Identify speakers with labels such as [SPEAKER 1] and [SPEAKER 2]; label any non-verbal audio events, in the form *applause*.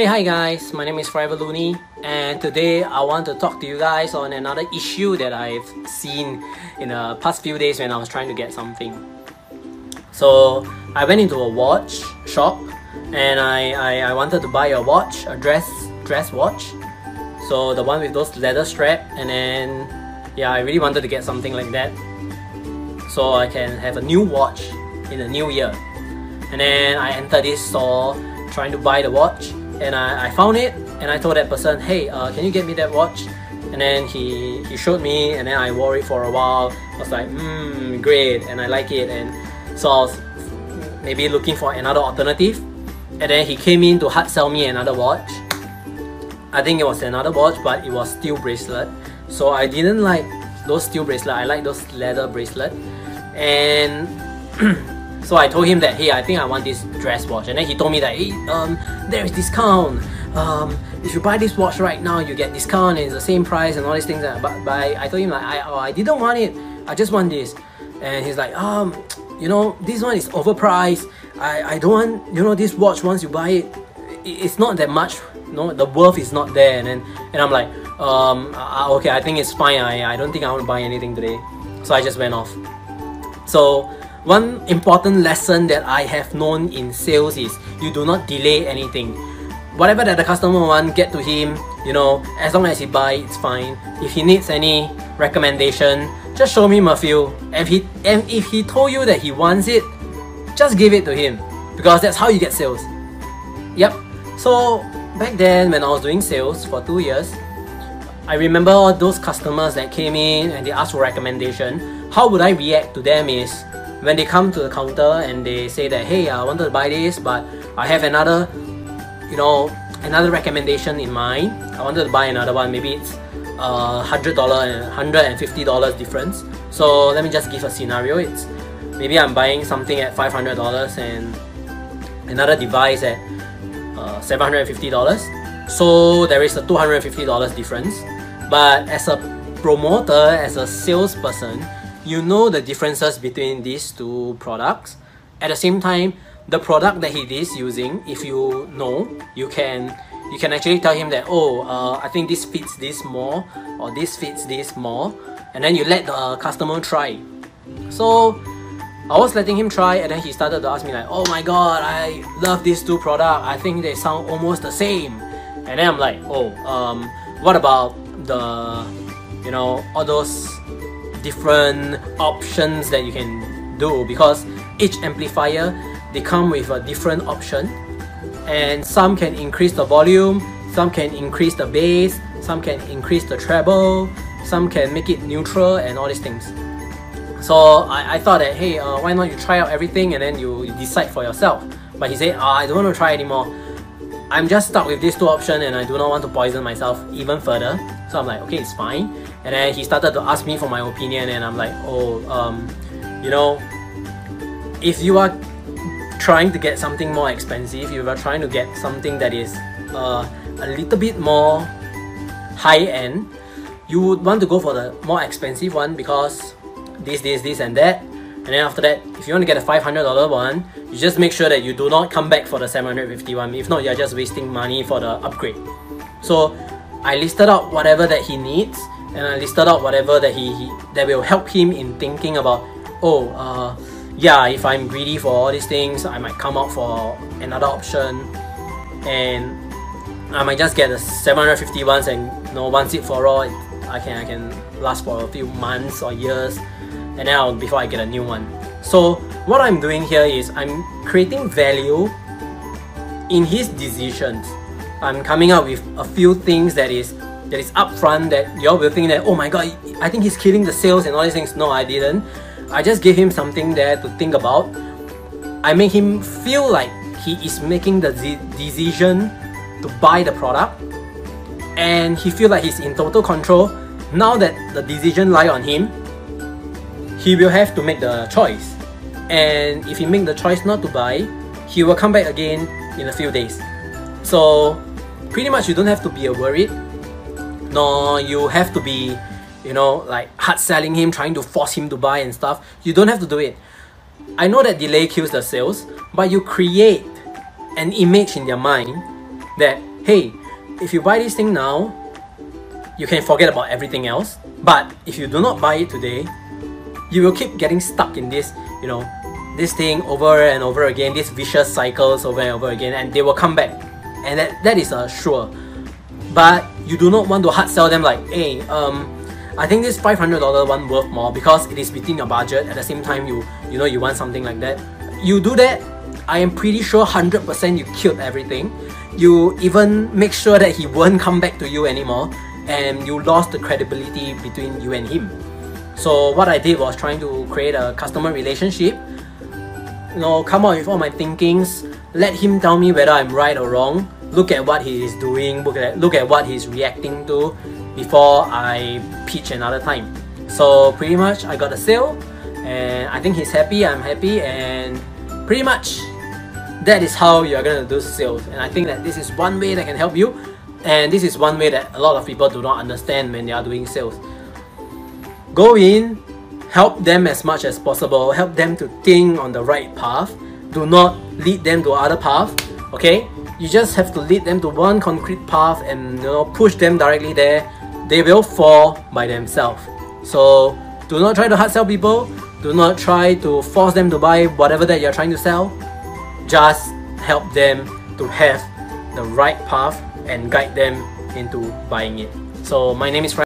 [SPEAKER 1] Hey hi guys, my name is Forever Looney and today I want to talk to you guys on another issue that I've seen in the past few days when I was trying to get something. So I went into a watch shop and I, I, I wanted to buy a watch, a dress dress watch. So the one with those leather strap and then yeah I really wanted to get something like that so I can have a new watch in the new year. And then I entered this store trying to buy the watch and I, I found it and I told that person, hey, uh, can you get me that watch? And then he, he showed me and then I wore it for a while. I was like, hmm, great, and I like it. And so I was maybe looking for another alternative. And then he came in to hard sell me another watch. I think it was another watch, but it was steel bracelet. So I didn't like those steel bracelet. I like those leather bracelet. And *clears throat* So I told him that, hey, I think I want this dress watch. And then he told me that, hey, um, there is discount. Um, if you buy this watch right now, you get discount and it's the same price and all these things. But, but I, I told him like, I, oh, I didn't want it. I just want this. And he's like, um, you know, this one is overpriced. I, I don't want, you know, this watch once you buy it, it's not that much. no the worth is not there. And then, and I'm like, um, uh, okay, I think it's fine. I, I don't think I want to buy anything today. So I just went off. So one important lesson that I have known in sales is you do not delay anything. Whatever that the customer want, get to him, you know, as long as he buy, it's fine. If he needs any recommendation, just show him a few. And he and if he told you that he wants it, just give it to him. Because that's how you get sales. Yep. So back then when I was doing sales for two years, I remember all those customers that came in and they asked for recommendation. How would I react to them is when they come to the counter and they say that hey I wanted to buy this but I have another you know another recommendation in mind. I wanted to buy another one. Maybe it's a hundred dollar and hundred and fifty dollars difference. So let me just give a scenario. It's maybe I'm buying something at five hundred dollars and another device at uh, seven hundred and fifty dollars. So there is a two hundred and fifty dollars difference. But as a promoter as a salesperson you know the differences between these two products. At the same time, the product that he is using, if you know, you can you can actually tell him that oh, uh, I think this fits this more or this fits this more, and then you let the customer try. So I was letting him try, and then he started to ask me like, oh my god, I love these two products. I think they sound almost the same. And then I'm like, oh, um, what about the, you know, all those different options that you can do because each amplifier they come with a different option. And some can increase the volume some can increase the bass some can increase the treble some can make it neutral and all these things. So I, I thought that hey uh, why not you try out everything and then you, you decide for yourself. But he said oh, I don't want to try anymore I'm just stuck with these two options and I do not want to poison myself even further. So I'm like okay it's fine. And then he started to ask me for my opinion and i'm like oh um, you know if you are trying to get something more expensive you are trying to get something that is uh, a little bit more high end you would want to go for the more expensive one because this this this and that and then after that if you want to get a $500 one you just make sure that you do not come back for the 750 one. If not you're just wasting money for the upgrade. So I listed out whatever that he needs and I listed out whatever that he, he that will help him in thinking about oh uh, yeah if I'm greedy for all these things I might come out for another option. And I might just get the 750 ones and you know once it for all I can I can last for a few months or years and then I'll, before I get a new one so what I'm doing here is I'm creating value in his decisions I'm coming up with a few things that is that is upfront that y'all will think that oh my god I think he's killing the sales and all these things. No, I didn't. I just gave him something there to think about. I make him feel like he is making the decision to buy the product and he feel like he's in total control. Now that the decision lie on him, he will have to make the choice. And if he make the choice not to buy, he will come back again in a few days. So pretty much you don't have to be worried nor you have to be you know like hard selling him trying to force him to buy and stuff you don't have to do it i know that delay kills the sales but you create an image in their mind that hey, if you buy this thing now, you can forget about everything else. But if you do not buy it today, you will keep getting stuck in this, you know, this thing over and over again, these vicious cycles over and over again, and they will come back. And that, that is a sure. But you do not want to hard sell them like, hey, um, I think this $500 one worth more because it is within your budget. At the same time, you you know you want something like that. You do that, I am pretty sure 100% you killed everything. You even make sure that he won't come back to you anymore and you lost the credibility between you and him. So what I did was trying to create a customer relationship. You know, come up with all my thinkings, let him tell me whether I'm right or wrong, look at what he is doing, look at look at what he's reacting to before I pitch another time. So pretty much I got a sale and I think he's happy, I'm happy and pretty much that is how you're gonna do sales. And I think that this is one way that can help you and this is one way that a lot of people do not understand when they are doing sales. Go in, help them as much as possible, help them to think on the right path. Do not lead them to other path. Okay? You just have to lead them to one concrete path and you know push them directly there. They will fall by themselves. So do not try to hard sell people. Do not try to force them to buy whatever that you're trying to sell. Just help them to have the right path and guide them into buying it. So my name is Frank.